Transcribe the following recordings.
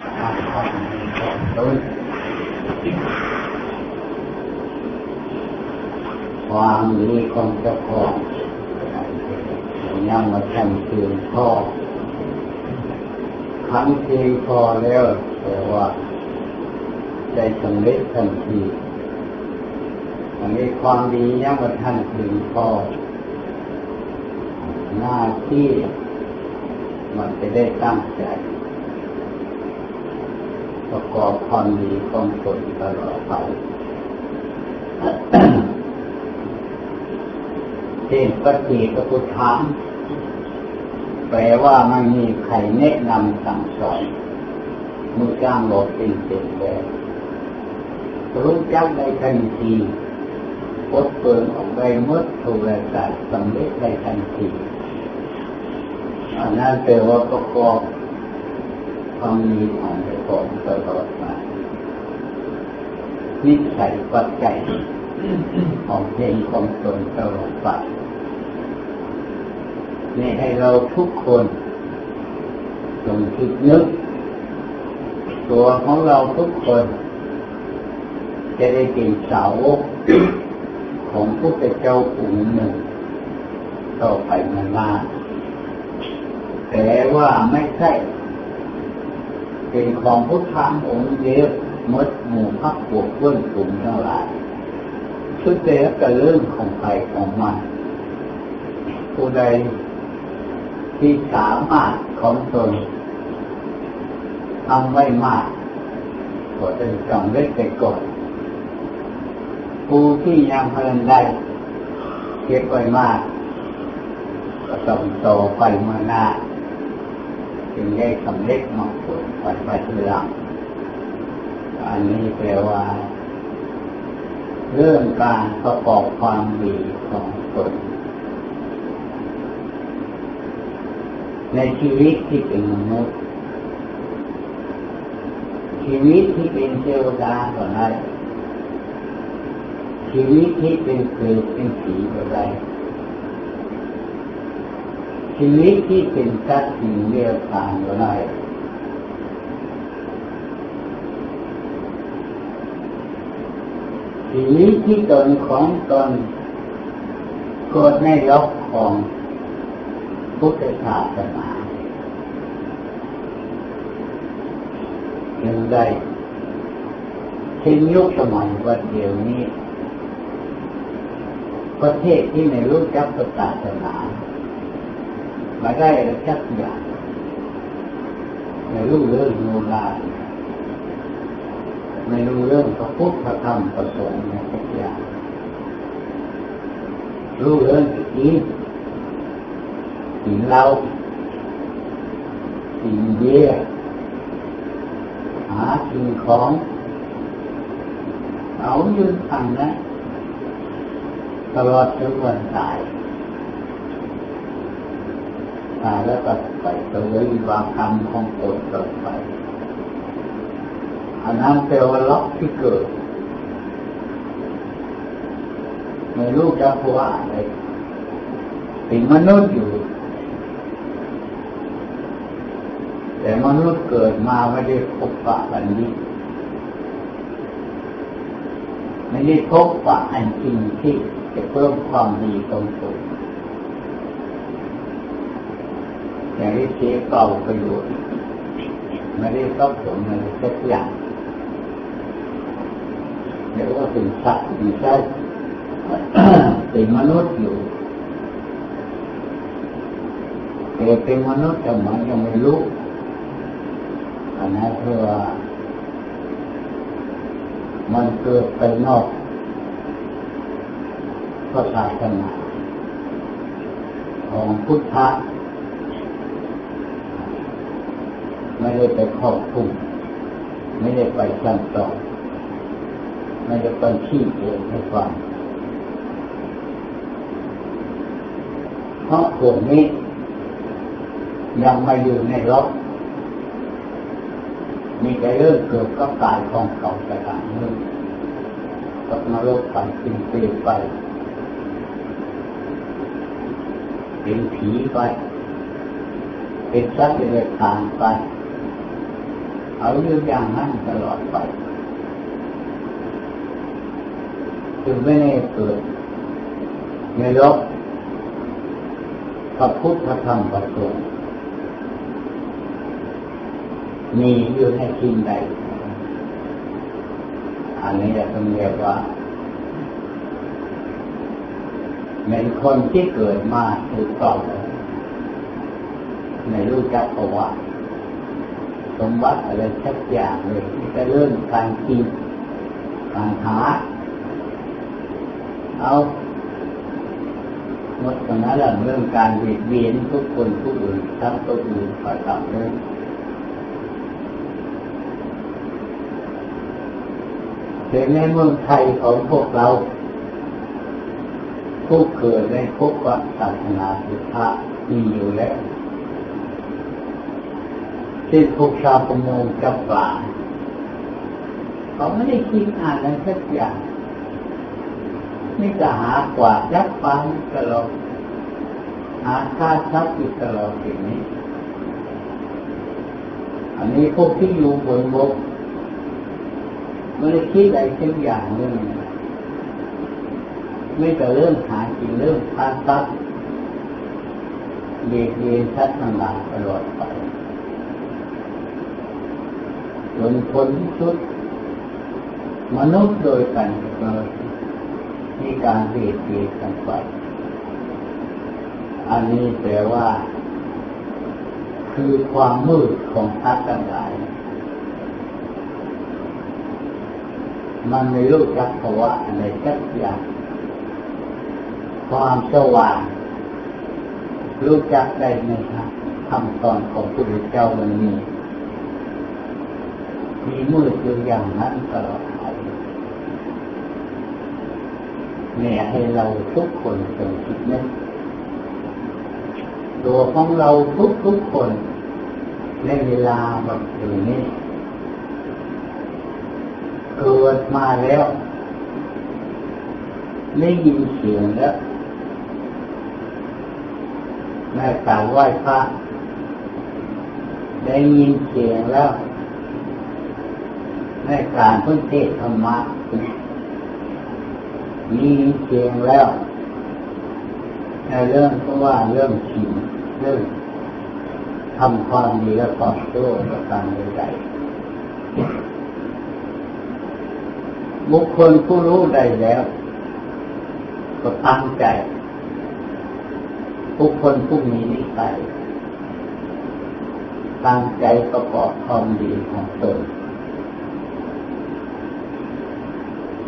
ความดีของเจ้าของยังมาทำคืนพ่อครั้งคืนพอแล้วแต่ว่าใจสำเร็จทันทีอันนี้ความดียังมาทันคืนพ่อหน้าที่มันจะได้ตั้งใจ ประกอบความดีของตนตลอดไปเช่ปฏิปพุทธานแปลว่ามันมีใครแนะนำสั่งสอนมือจ้างบอกเป็นเต็มแล้วรู้จักได้ทันทีปดเปิดออกไปเมื่อถูกรายการสำเร็จได้ทันทีอันนั้นแปลว่าประกอบ ความมีของประกอบตลอดมานิสัยปัจจัยของเพลงของตนตลอดไปนี่ให้เราทุกคนจงคิดนึก ตัวของเราทุกคน จะได้เป็นสาวกของพระเจ้าองค์หนึ่ง ต่อไปมันมาแต่ว่าไม่ใช่ เป็นของพุทธานองค์เดียวมดหมู่พักพวกเพื่อนกลุ่มทั้งหลายชุดเดียวกับเรื่องของใครของมันผู้ใดที่สามารถของตนทำไม่มากก็จะจำเล็กไปก่อนผู้ที่ยังเพิ่นได้เก็บไว้มากก็ต้องโตไปเมื่อหน้า จึงได้สำเร็จมากผลไปไปทีหลังอันนี้แปลว่า เรื่องการประกอบความดีของตนในชีวิตที่เป็นมนุษย์ ชีวิตที่เป็นเทวดาก็ได้ชีวิตที่เป็นเปรตเป็นผีก็ได้ ชีวิตที่เป็นสัตว์สิ่งเรียกทางก็ได้ชีวิตที่ตนของตนเกิดในล็อกของพุทธศาสนายังได้เช่นยุคสมัยวันเดียวนี้ ประเทศที่ไม่รู้จักศาสนา มาได้จักอย่างไม่รู้เรื่องโนราไม่รู้เรื่องพระพุทธธรรมประสงค์ในทุกอย่างรู้เรื่องอีกสิ่งเราสิ่งเยี่ยหาสิ่งของเอาอยืนทันนะตลอดจนวันตาย ตายแล้วก็ไปตัววิบากกรรมของตนต่อไปอันนั้นแปลว่าล็อกที่เกิดไม่รู้จะพูดอะไรเป็นมนุษย์อยู่ แต่มนุษย์เกิดมาไม่ได้พบปะบันนี้ไม่ได้พบปะอันจริงที่จะเพิ่มความดีตรงตัว อย่างที่เสียเก่าประโยชน์ไม่ได้ต้องผลอะไรสักอย่างเรียกว่าเป็นสัตว์ดีใช่เป็นมนุษย์อยู่แต่เป็นมนุษย์แต่มันยังไม่รู้อันนั้นเพื่อมันเกิดไปนอกพระศาสนาของพุทธะ ไม่ได้ไปครอบคุมไม่ได้ไปสั่งสอนไม่ได้ไปที่เองให้ฟังเพราะพวกนี้ยังไม่อยู่ในรถมีแต่เรื่องเกิดก็กายของเขาไปต่างนึงตกนรกไปเป็นเปรตไปเป็นผีไป เป็นสัตว์เดรัจฉานไป เอาอยู่อย่างนั้นตลอดไปจึงไม่ได้เกิดในโลกพระพุทธธรรมประสงค์มีอยู่ในที่ใดอันนี้จะต้องเรียกว่าเป็นคนที่เกิดมาถูกต้องในรู้จักประวัติ สมบัติอะไรสักอย่างเลยจะเริ่มการกินการหา เอาหมดตรงนั้นแหละเรื่องการเบียดเบียนทุกคนทุกอื่นทั้งตัวอื่นก็ตามเลยแต่ในเมืองไทยของพวกเราผู้เกิดในภพศาสนาสุภามีอยู่แล้ว เช่นพวกชาวประมงจับปลาเขาไม่ได้คิดอ่านอะไรสักอย่างนี่จะหากว่าจับปลาตลอดหาค่าทรัพย์อยู่ตลอดอย่างนี้ อันนี้พวกที่อยู่บนบกไม่ได้คิดอะไรสักอย่างเรื่องไม่แต่เรื่องหาจริงเรื่องค่าทรัพย์เบียดเบียนชัดมันลาตลอดไป จนคนที่สุด มนุษย์โดยกันเลยมีการเบียดเบียนกันไป อันนี้แปลว่า คือความมืดของทัศน์ต่างหลาย มันไม่รู้จักภาวะอะไรสักอย่าง ความสว่างรู้จักได้ไหมครับคำสอนของพระพุทธเจ้ามันมี มีมืดอยู่อย่างนั้นตลอดไปเนี่ยให้เราทุกคนจงคิดนึกตัวของเราทุกทุกคนในเวลาแบบอยู่นี้เกิดมาแล้วได้ยินเสียงแล้วแม่กล่าวไหว้พระได้ยินเสียงแล้ว ในการพึ่งเทศธรรมะมีเสียงแล้วในเรื่องก็ว่าเรื่องชินเรื่องทำความดีและความชั่วประการใดบุคคลผู้รู้ได้แล้ว ก็ตั้งใจ บุคคลผู้มีนิสัยตั้งใจประกอบความดีของตน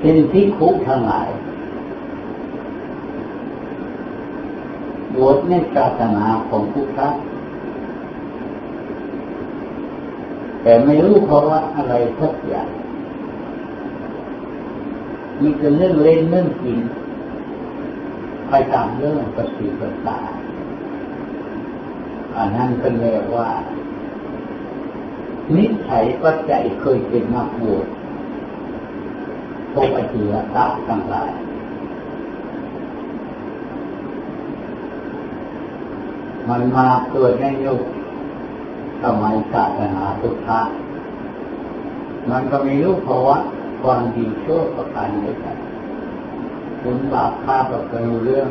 เป็นที่คุกทั้งหลายบวชในศาสนาของพุทธะแต่ไม่รู้เพราะว่าอะไรสักอย่างมีแต่เรื่องเล่นเรื่องกินไปตามเรื่องปฏิปตาอันนั้นเป็นเรียกว่า นิสัยปัจจัยเคยเป็นนักบวช พวกอจิรตะทั้งหลายมันมาเกิดในยุคสมัยศาสนาพุทธะมันก็มีรู้ภาวะความดีชั่วประการด้วยกันคุณบาปฆ่าก็เคยรู้เรื่อง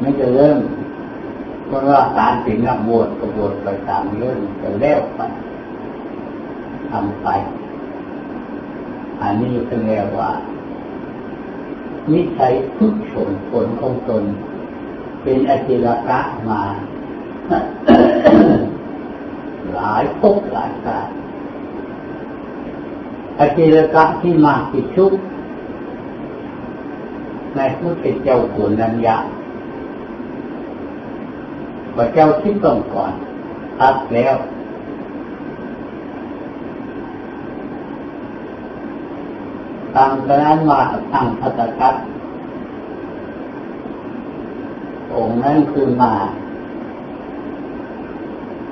ไม่จะเริ่มก็ว่าการสิ่งนักบวชกบวชไปตามเรื่องจะเล้วไปทำไป อันนี้เป็นเรียกว่านิสัยทุกชนผลของตน เป็นอจิรกะมา หลายภพหลายชาติอจิรกะที่มาติดชุกในพุทธเจ้าขุนัญญาพระเจ้าที่ต้องก่อนทักแล้ว ตั้งแต่นั้นมาตั้งพัตกัดองค์นั้นคือมา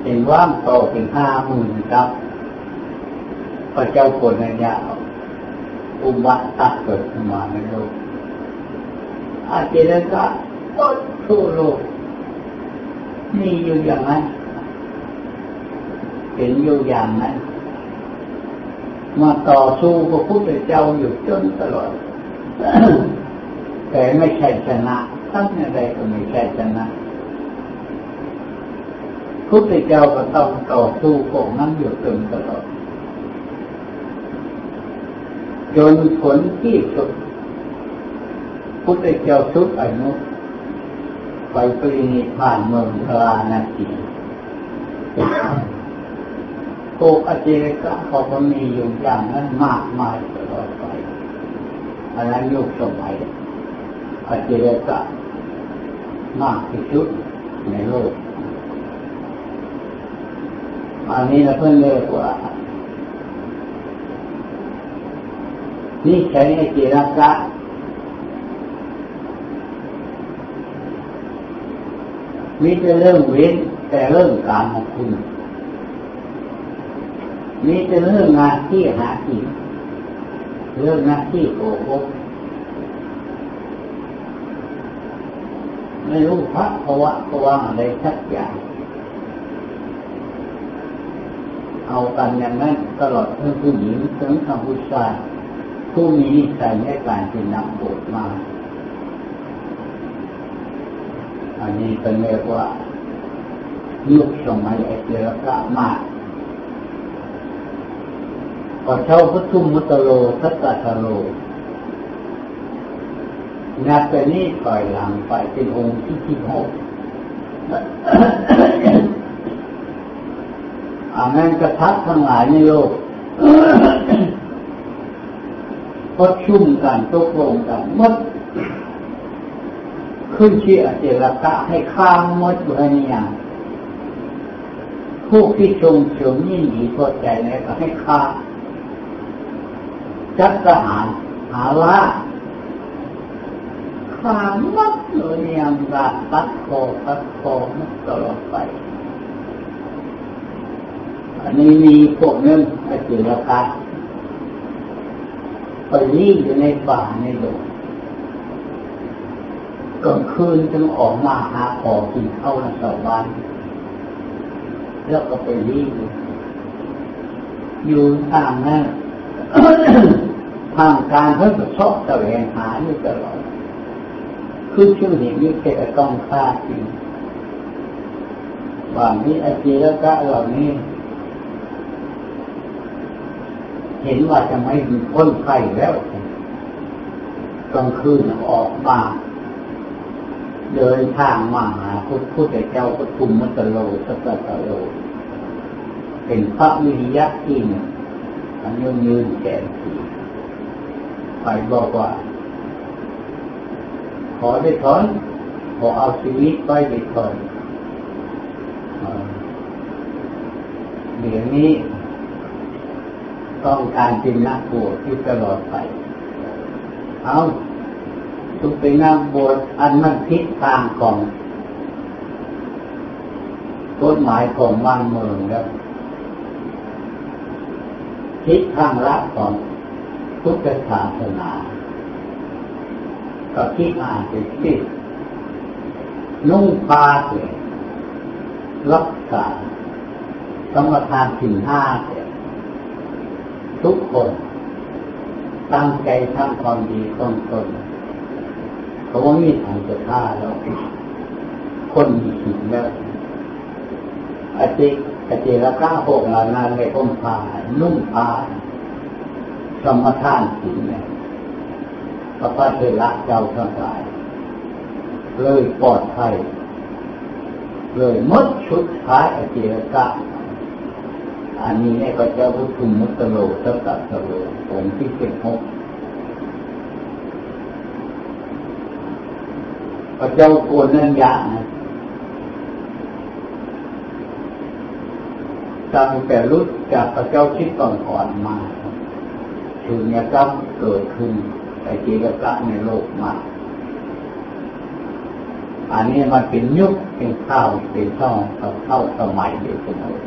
เป็นว่างโตเป็นห้าหมื่นครับพระเจ้าคนนั้นยาอุบัติตัดเกิดขึ้นมาในโลกอาเจริญก็ต้นทั่วโลกมีอยู่อย่างนั้นเป็นอยู่อย่างนั้น มาต่อสู้พระพุทธเจ้าอยู่จนตลอด แต่ไม่ใช่ชนะทั้งอะไรก็ไม่ใช่ชนะพุทธเจ้าก็ต้องต่อสู้พวกนั้นอยู่จนตลอด จนผลที่สุดพุทธเจ้าทุกอายุไปปรินิพานเมืองพรานาที โกอเจริกะเขาก็มีอยู่อย่างนั้นมากมายตลอดไปอันนั้นยุคสมัยอเจริกะมากที่สุดในโลก อันนี้เราเพิ่งเรียกว่านี่ใช้อเจริกะมีแต่เรื่องเว้นแต่เรื่องการมาคุณ มีแต่เรื่องงานที่หากินเรื่องหน้าที่โกหกไม่รู้พระภาวะภาวะอะไรสักอย่าง เอากันอย่างนั้นตลอดทั้งผู้หญิงทั้งทั้งผู้ชายผู้มีนิสัยในการเป็นนักบวชมา อันนี้เป็นเรียกว่ายุคสมัยเอกลกะมาก พอเช่าพุทธุมมุตโลทัตตะโลนับไปนี้ถอยหลังไปเป็นองค์ที่ที่หกอานันกระทับทั้งหลายในโลกก็ชุ่มกันตกลงกันมด ขึ้นชื่อเจรกะให้ข้ามมดอยู่ในอย่างผู้ที่ชงเฉมยิ่งดีพอใจเนี่ยก็ให้ข้า จัดทหารหาว่าขามัดเลยยังรัดตัดคอตัดคอมัดตลอดไป อันนี้มีพวกนั้นไปเจรกะไปรีอยู่ในป่าในดงกลางคืนจึงออกมาหาขอกินเข้าในชาวบ้านแล้วก็ไปรีอยู่อยู่ทางนั้น ทางการเพื่อชอบแสวงหาอยู่ตลอดคือชื่อเห็นนี่เป็นต้องค่าจริงบางนี้อจีรกะเหล่านี้ เห็นว่าจะไม่มีพ้นไข้แล้วกลางคืนออกมาเดินทางมาหาพุทธพุทธเจ้าปทุมมัตโลสัตตโลเป็นพระวิริยะที่หนึ่งอันยืนยืนแก่ที ไปบอกว่า ขอได้ถอนขอเอาชีวิตไปได้ถอนเดี๋ยวนี้ต้องการเป็นนักบวชที่ตลอดไป เอาทุกเป็นนักบวชอันมันทิศทางของกฎหมายของบ้านเมืองแล้วทิศทางละของ พุทธศาสนาก็คิดอ่านเป็นที่นุ่งผ้าเสียรักษาสมทานสิ่งห้าเสียทุกคนตั้งใจทำความดีต้องตนเขาะว่ามีทางจะฆ่าแล้ว คนมีสิ่งแล้วอาจิอาจิระก้าหกลานานในก้มผ้านุ่งผ้า สมทานสิ่งเนี่ยพระพุทธละเจ้าทั้งหลาย เลยปลอดภัย เลยมดชุดท้ายอเจรกะอันนี้เนี่ยก็จะพุทธุมุตโลสัตตโลองค์ที่สิบหกพระเจ้าโกนนั่นยางนะตั้งแต่รุ่จากพระเจ้าชิดก่อนก่อนมา ถึงเนี่ยก็เกิดขึ้นไอจีรกะในโลกมากอันนี้มันเป็นยุคเป็นข้าวเป็นช่องกับเข้าสมัยอยู่เสมอ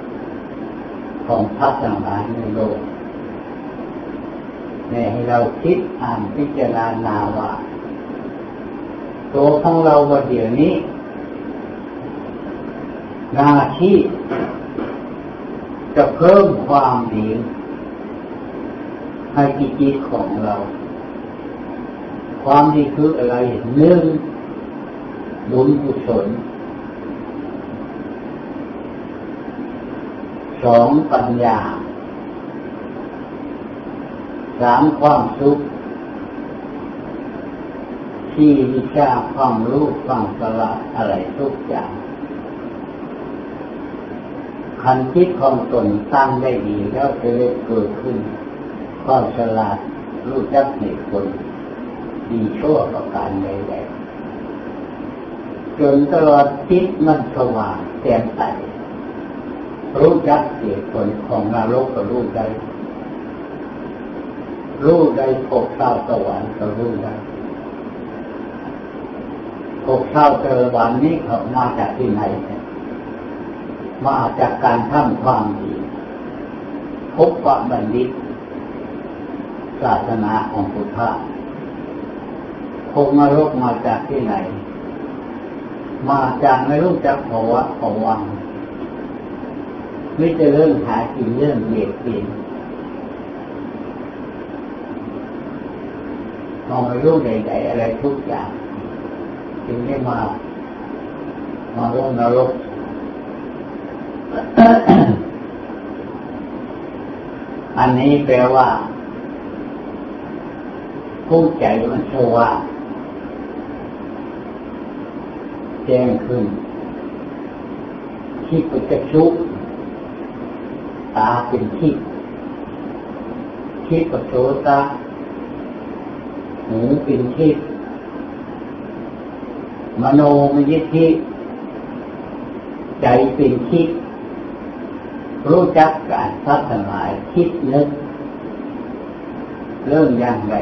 ของพระสังฆาในโลกเนี่ยให้เราคิดอ่านพิจารณาว่าตัวของเราวันเดี๋ยวนี้ หน้าที่จะเพิ่มความดี ให้จิตของเรา ความดีคืออะไรหนึ่งบุญกุศลสองปัญญาสามความสุขที่วิชาความรู้ความสลาดอะไรทุกอย่างคันคิดของตนตั้งได้ดีแล้วจะได้เกิดขึ้น ความฉลาดรู้จักเหตุผลดีชั่วประการใดๆจนตลอดจิตมันสว่างแจ่มใสรู้จักเหตุผลของนรกก็รู้ได้รู้ได้พบเท้าสวรรค์ก็รู้ได้พบเท้าสวรรค์นี้เขามาจากที่ไหนมาจากการทำความดีพบว่าบัณฑิต ศาสนาของพุทธะพงนรกมาจากที่ไหน มาจากไม่รู้จักภาวะภวังไม่จะเริ่มหากินเรื่องเบียดเบียนมองไม่รู้ใดๆอะไรทุกอย่างจึงได้มา มาลงนรกอันนี้แปลว่า ผู้ใจมันสว่างแจ้งขึ้นที่ปุจจุกตาเป็นที่ที่ปโสตาหูเป็นที่มโนมยิทธิใจเป็นที่รู้จักการพัฒนาคิดนึกเรื่องอย่างไร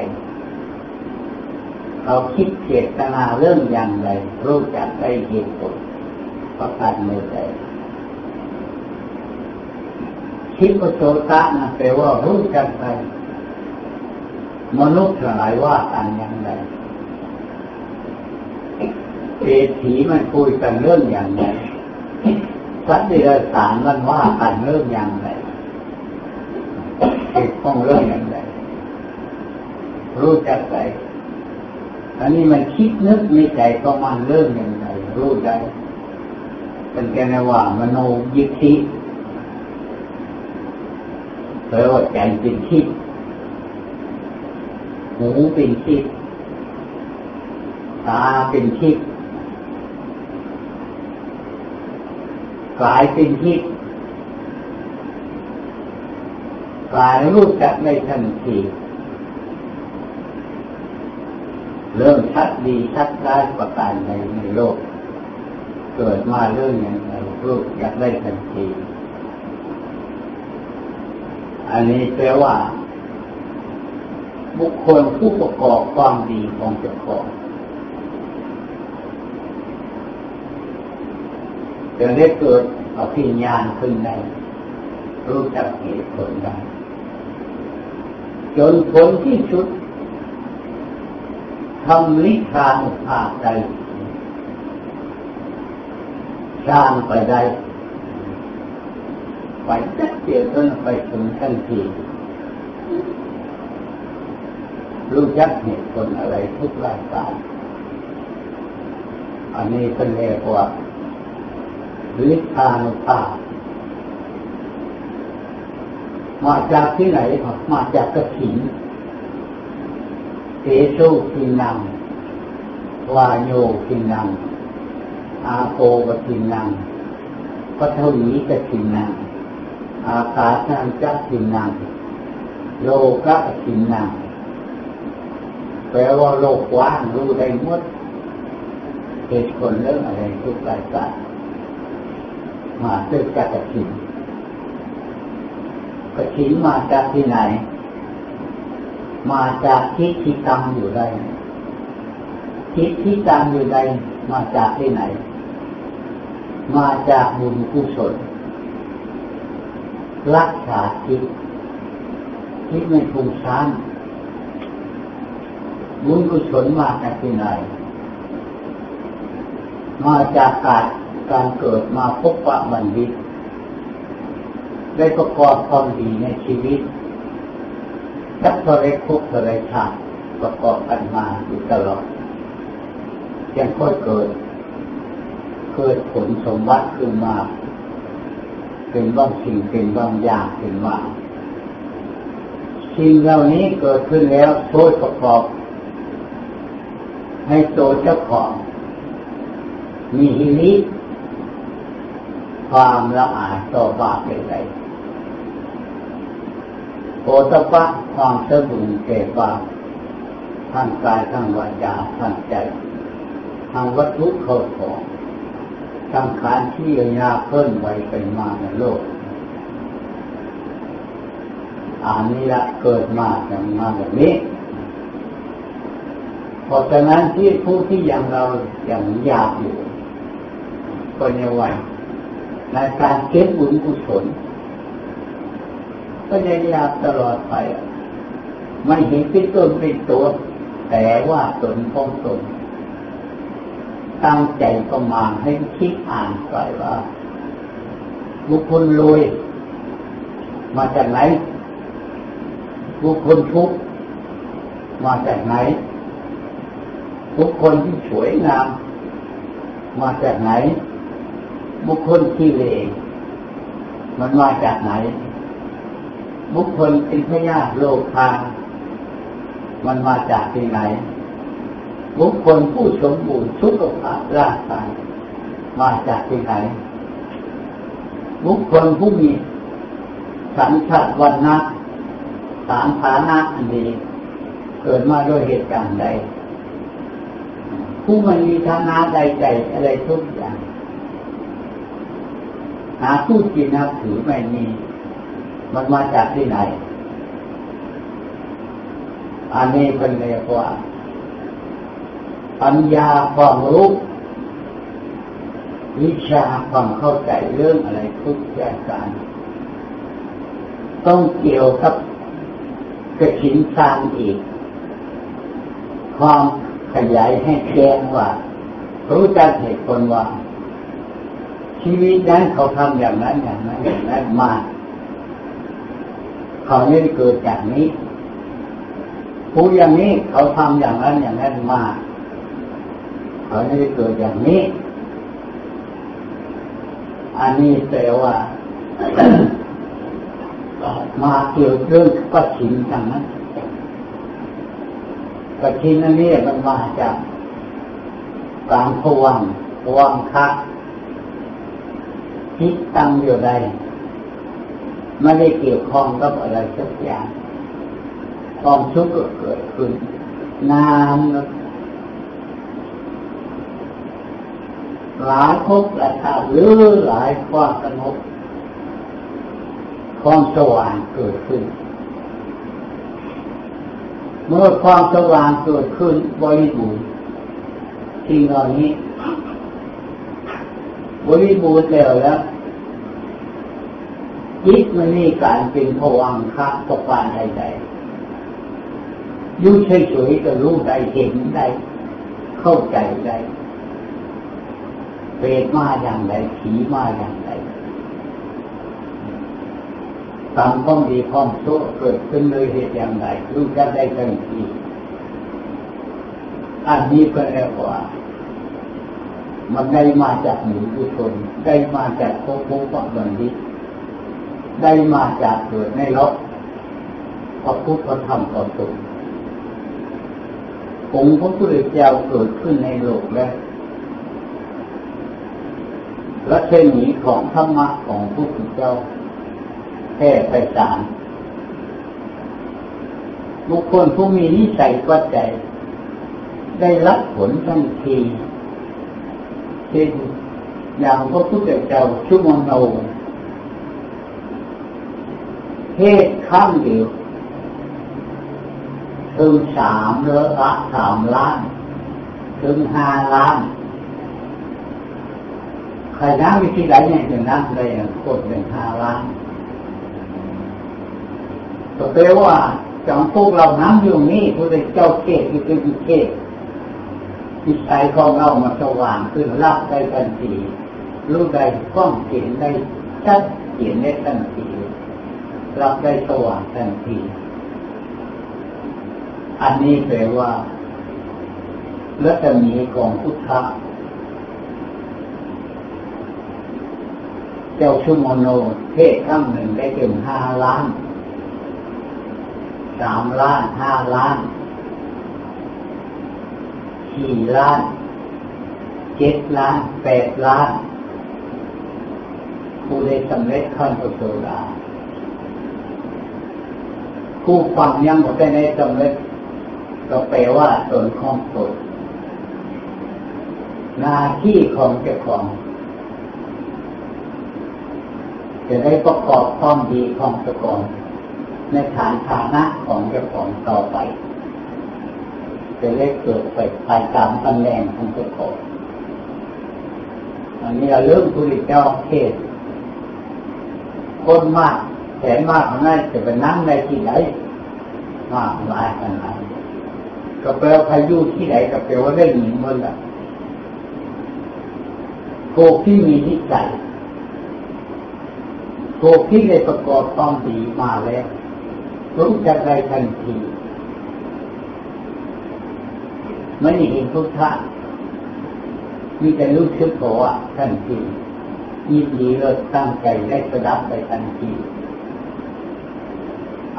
เขาคิดเจตนาเรื่องอย่างไร รู้จักได้เหตุผลประการเมื่อใดคิดว่าโสตะนะแปลว่ารู้จักไปมนุษย์หลายว่ากันอย่างไรเศรษฐีมันคุยกันเรื่องอย่างไรสัตว์เดรัจฉานมันว่ากันเรื่องอย่างไรเกี่ยวข้องเรื่องอย่างไรรู้จักไป อันนี้มันคิดนึกในใจก็มันเรื่องอย่างไรรู้ได้เป็นแกนว่ามโนยิทธิแปลว่าใจเป็นคิดหูเป็นคิดตาเป็นคิดกายเป็นทิพย์กายรู้จักในทันที เริ่มชัดดีชัดร้ายประการในในโลก เกิดมาเรื่องอย่างไรรู้อยากได้ทันที อันนี้แปลว่า บุคคลผู้ประกอบความดีของเจ้าของจะได้เกิดอภิญญาณขึ้นในรู้จักเหตุผลได้จนผลที่สุด ทำลิขานุภาพใจสร้างไปได้ ไปจักเดียวจนไปถึงทันทีรู้จักเหตุผลอะไรทุกรายการอันนี้เป็นเรียกว่าฤทธานุภาพมาจากที่ไหนครับมาจากกระถิน เตโชทินังวาโยทินังอาโปกทินังพัทวีกทินังอากาศังจักทินังโลกะทินังแปลว่าโลกว่างรู้ได้หมดเหตุผลเรื่องอะไรทุกรายการมาด้วยจากกระถินกระถินมาจากที่ไหน มาจากทิศที่ตั้งอยู่ได้ทิศที่ตั้งอยู่ได้มาจากที่ไหน มาจากบุญกุศลรักษาทิศทิศไม่ถูกช้านบุญกุศลมาจากที่ไหน มาจากการการเกิดมาพบปะบัณฑิตได้ประกอบความดีในชีวิต ทักทรคุกทรชาติประกอบกันมาอยู่ตลอด ยังค่อยเกิด เกิดผลสมบัติขึ้นมา เป็นบางสิ่งเป็นบางอย่างขึ้นมาสิ่งเหล่านี้เกิดขึ้นแล้วโทษประกอบ ให้โตเจ้าของ มีฮิริความละอายต่อบาปใดๆ โอตปะความสะดุ้งเก่บาปทางกายทางวาจาทางใจทางวัตถุเข้าของทางขานที่ยาเพิ่มไวไปมาในโลกอันนี้ละเกิดมาอย่างมาแบบนี้เพราะฉะนั้นที่ผู้ที่ยังเราอย่างยากอยู่ก็ยังไหวในการเก็บบุญกุศล ก็ยังอยากตลอดไป ไม่เห็นเป็นตนเป็นตัว แต่ว่าตนของตน ตั้งใจก็มาให้คิดอ่านไปว่า บุคคลรวยมาจากไหน บุคคลทุกข์มาจากไหน บุคคลที่สวยงาม มาจากไหน บุคคลที่เลวมันมาจากไหน บุคคลเป็นพยาโลคามันมาจากที่ไหน บุคคลผู้สมบูรณ์สุขภาพร่างกายมาจากที่ไหน บุคคลผู้มีสัญชาติวันนะสามฐานะอันนี้เกิดมาด้วยเหตุการณ์ใด ผู้มันมีฐานะใดใจอะไรทุกอย่าง หาผู้จีนับถือไม่มี มันมาจากที่ไหน อันนี้เป็นเรียกว่า ปัญญาความรู้วิชาความเข้าใจเรื่องอะไรทุกอย่างการ ต้องเกี่ยวกับกระชินสร้างอีก ความขยายให้แจ้งว่า รู้จักเหตุผลว่า ชีวิตนั้นเขาทำอย่างนั้นอย่างนั้นอย่างนั้นมา เขาไม่ได้เกิดจากนี้ผู้อย่างนี้เขาทำอย่างนั้นอย่างนั้นมา เขาไม่ได้เกิดอย่างนี้ อันนี้แปลว่ามาเกี่ยวเรื่องปัจฉิมทางนั้นปัจฉิมนั่นนี่มันมาจากการพวังพวังคะทิศตั้งอยู่ใด ไม่ได้เกี่ยวข้องกับอะไรสักอย่างความทุกข์ก็เกิดขึ้นนานหลายภพหลายชาติหรือหลายความสงบความสว่างเกิดขึ้น เมื่อความสว่างเกิดขึ้นบริบูรณ์สิ่งเหล่านี้บริบูรณ์แล้วแล้ว จิตมันนี่การเป็นผวังคะประกานใดๆยุ่เฉยๆก็รู้ได้เห็นได้ เข้าใจได้เปรตมาอย่างไรผีมาอย่างไรตามความดีความชั่วเกิดขึ้นเลยเหตุอย่างไรรู้จักได้ทันทีอันนี้ก็เรียกว่า มันได้มาจากหมู่ผู้ชนได้มาจากโคโคปบัณฑิต ได้มาจากเกิดในโลกพระพุทธธรรมประสงค์องค์พระพุทธเจ้าเกิดขึ้นในโลกแล้วและเช่นนี้ของธรรมะของพระพุทธเจ้าแค่ไปสารบุคคลผู้มีนิสัยปัจจัยได้รับผลทันทีเช่นอย่างพระพุทธเจ้าชุมโน เทศข้ามเดียวถึงสามเรือละสามล้าน ถึงห้าล้านใครน้ำวิธีไหนเนี่ยถึงน้ำเลยกดเป็นห้าล้านก็แปลว่าจังพวกเราน้ำอยู่นี่พระเจ้าเทศคือเป็นเทศจิตใจของเรามาสว่างขึ้นรับได้ทันทีรู้ได้ก้องเห็นได้ชัดเห็นได้ทันที รับได้สว่างทันที อันนี้แปลว่ารัศมีของพุทธะเจ้าชุมโนเทศครั้งหนึ่งได้ถึงห้าล้าน สามล้านห้าล้านสี่ล้านเจ็ดล้านแปดล้านผู้ได้สำเร็จขั้นโสดา ผู้ฟังยังหมดได้ในสำเร็จก็แปลว่าตนของตนหน้าที่ของเจ้าของ จะได้ประกอบความดีของเจ้าของ ในฐานฐานะของเจ้าของต่อไป จะได้เกิดไปภายตามตำแหน่งของเจ้าของอันนี้เราเรื่องผู้ริเจ้าเทศคนมาก แสนมากนั้นจะไปนั่งในที่ไหนมากหลายขนาดก็แปลว่าพายุที่ไหนก็แปลว่าได้หนีหมดละโกที่มีนิสัยโกที่ได้ประกอบความดีมาแล้วรู้จักได้ทันทีไม่เห็นพุทธะมีแต่รู้ชึกว่าทันทียินดีเลิศตั้งใจได้สดับไปทันที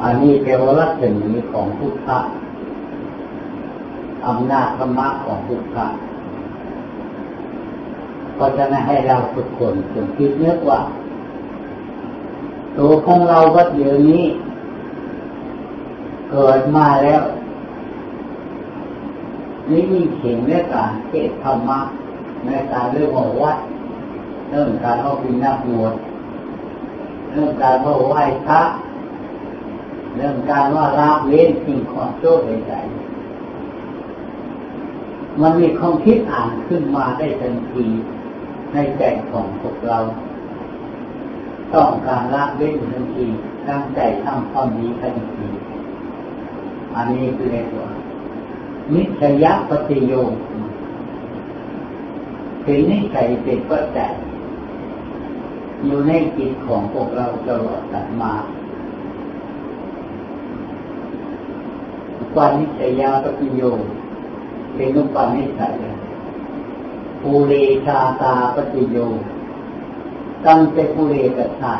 อันนี้เป็นวรัศมีของพุทธะอำนาจธรรมะของพุทธะก็จะไม่ให้เราทุกคนจงคิดเนื้อว่า ตัวของเราก็เดี๋ยวนี้ เกิดมาแล้วนี่มีเขียนในการเทศธรรมะในการเรื่องของวัดเรื่องการเอาเป็นนักบวชเรื่องการว่าไหว้พระ เรื่องการว่าละเว้นสิ่งของโจ้ใดๆมันมีความคิดอ่านขึ้นมาได้ทันทีในใจของพวกเรา ต้องการละเว้นทันทีตั้งใจทำความดีทันที อันนี้คือเรียกว่านิสัยปฏิโยคเป็นนิสัยเป็นปัจจัยอยู่ในจิตของพวกเราตลอดมา ปานิสยาปฏิโยเป็นนุปานิสัยภูเรชาตาปฏิโยตั้งแต่ภูเรกชา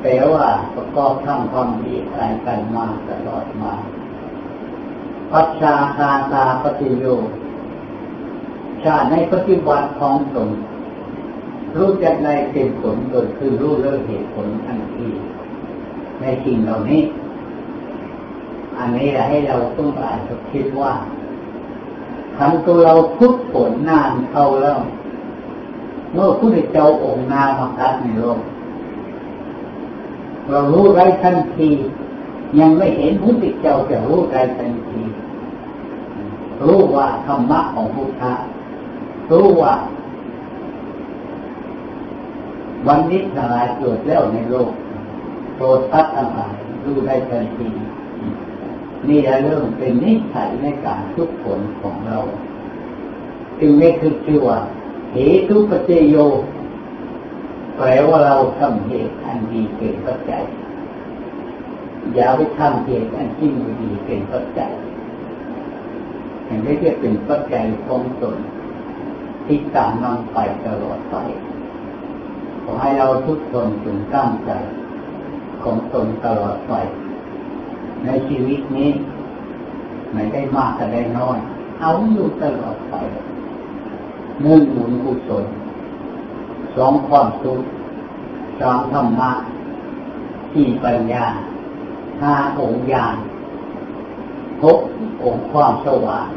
แปลว่าประกอบทำความดีการกันมาตลอดมาปัจชาคาตาปฏิโยชาในปฏิบัติของตนรู้จักในเป็นผลโดยคือรู้เรื่องเหตุผลทันทีในสิ่งเหล่านี้ นนี้แหละให้เราต้องอาจจะคิดว่าทำตัวเราพุทผลนานเข้าแล้ว เมื่อผู้เจ้าองค์นามาคัดในโลกเรารู้ไรทันที ยังไม่เห็นผู้ติเจ้าจะรู้ไรทันที รู้ว่าธรรมะของพุทธะรู้ว่า วันนี้ทั้งหลายเกิดแล้วในโลกโทษทัน์ทั้งหลายรู้ได้ทันที นี่แหละเรื่องเป็นนิสัยในการทุกผลของเราจึงไม่คือชื่อว่าเหตุปัจเจโยแปลว่าเราทำเหตุอันดีเป็นปัจจัยอย่าไปทำเหตุอันที่ไม่ดีเป็นปัจจัยเห็นไม่ใช่เป็นปัจจัยของตนที่ตามนำไปตลอดไปขอให้เราทุกคนจงตั้งใจของตนตลอดไป ในชีวิตนี้ ไม่ได้มากแต่ได้น้อย เอาอยู่ตลอดไปหนึ่งบุญกุศลสองความสุขสามธรรมะสี่ปัญญาห้าองค์ญาณหกองค์ความสว่าง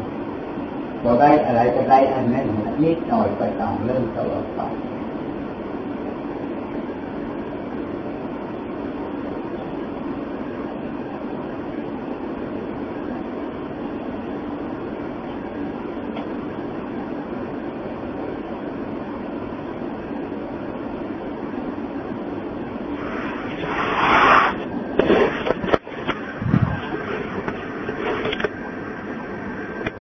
พอได้อะไรจะได้อันนั้นนิดหน่อยไปตามเรื่องตลอดไป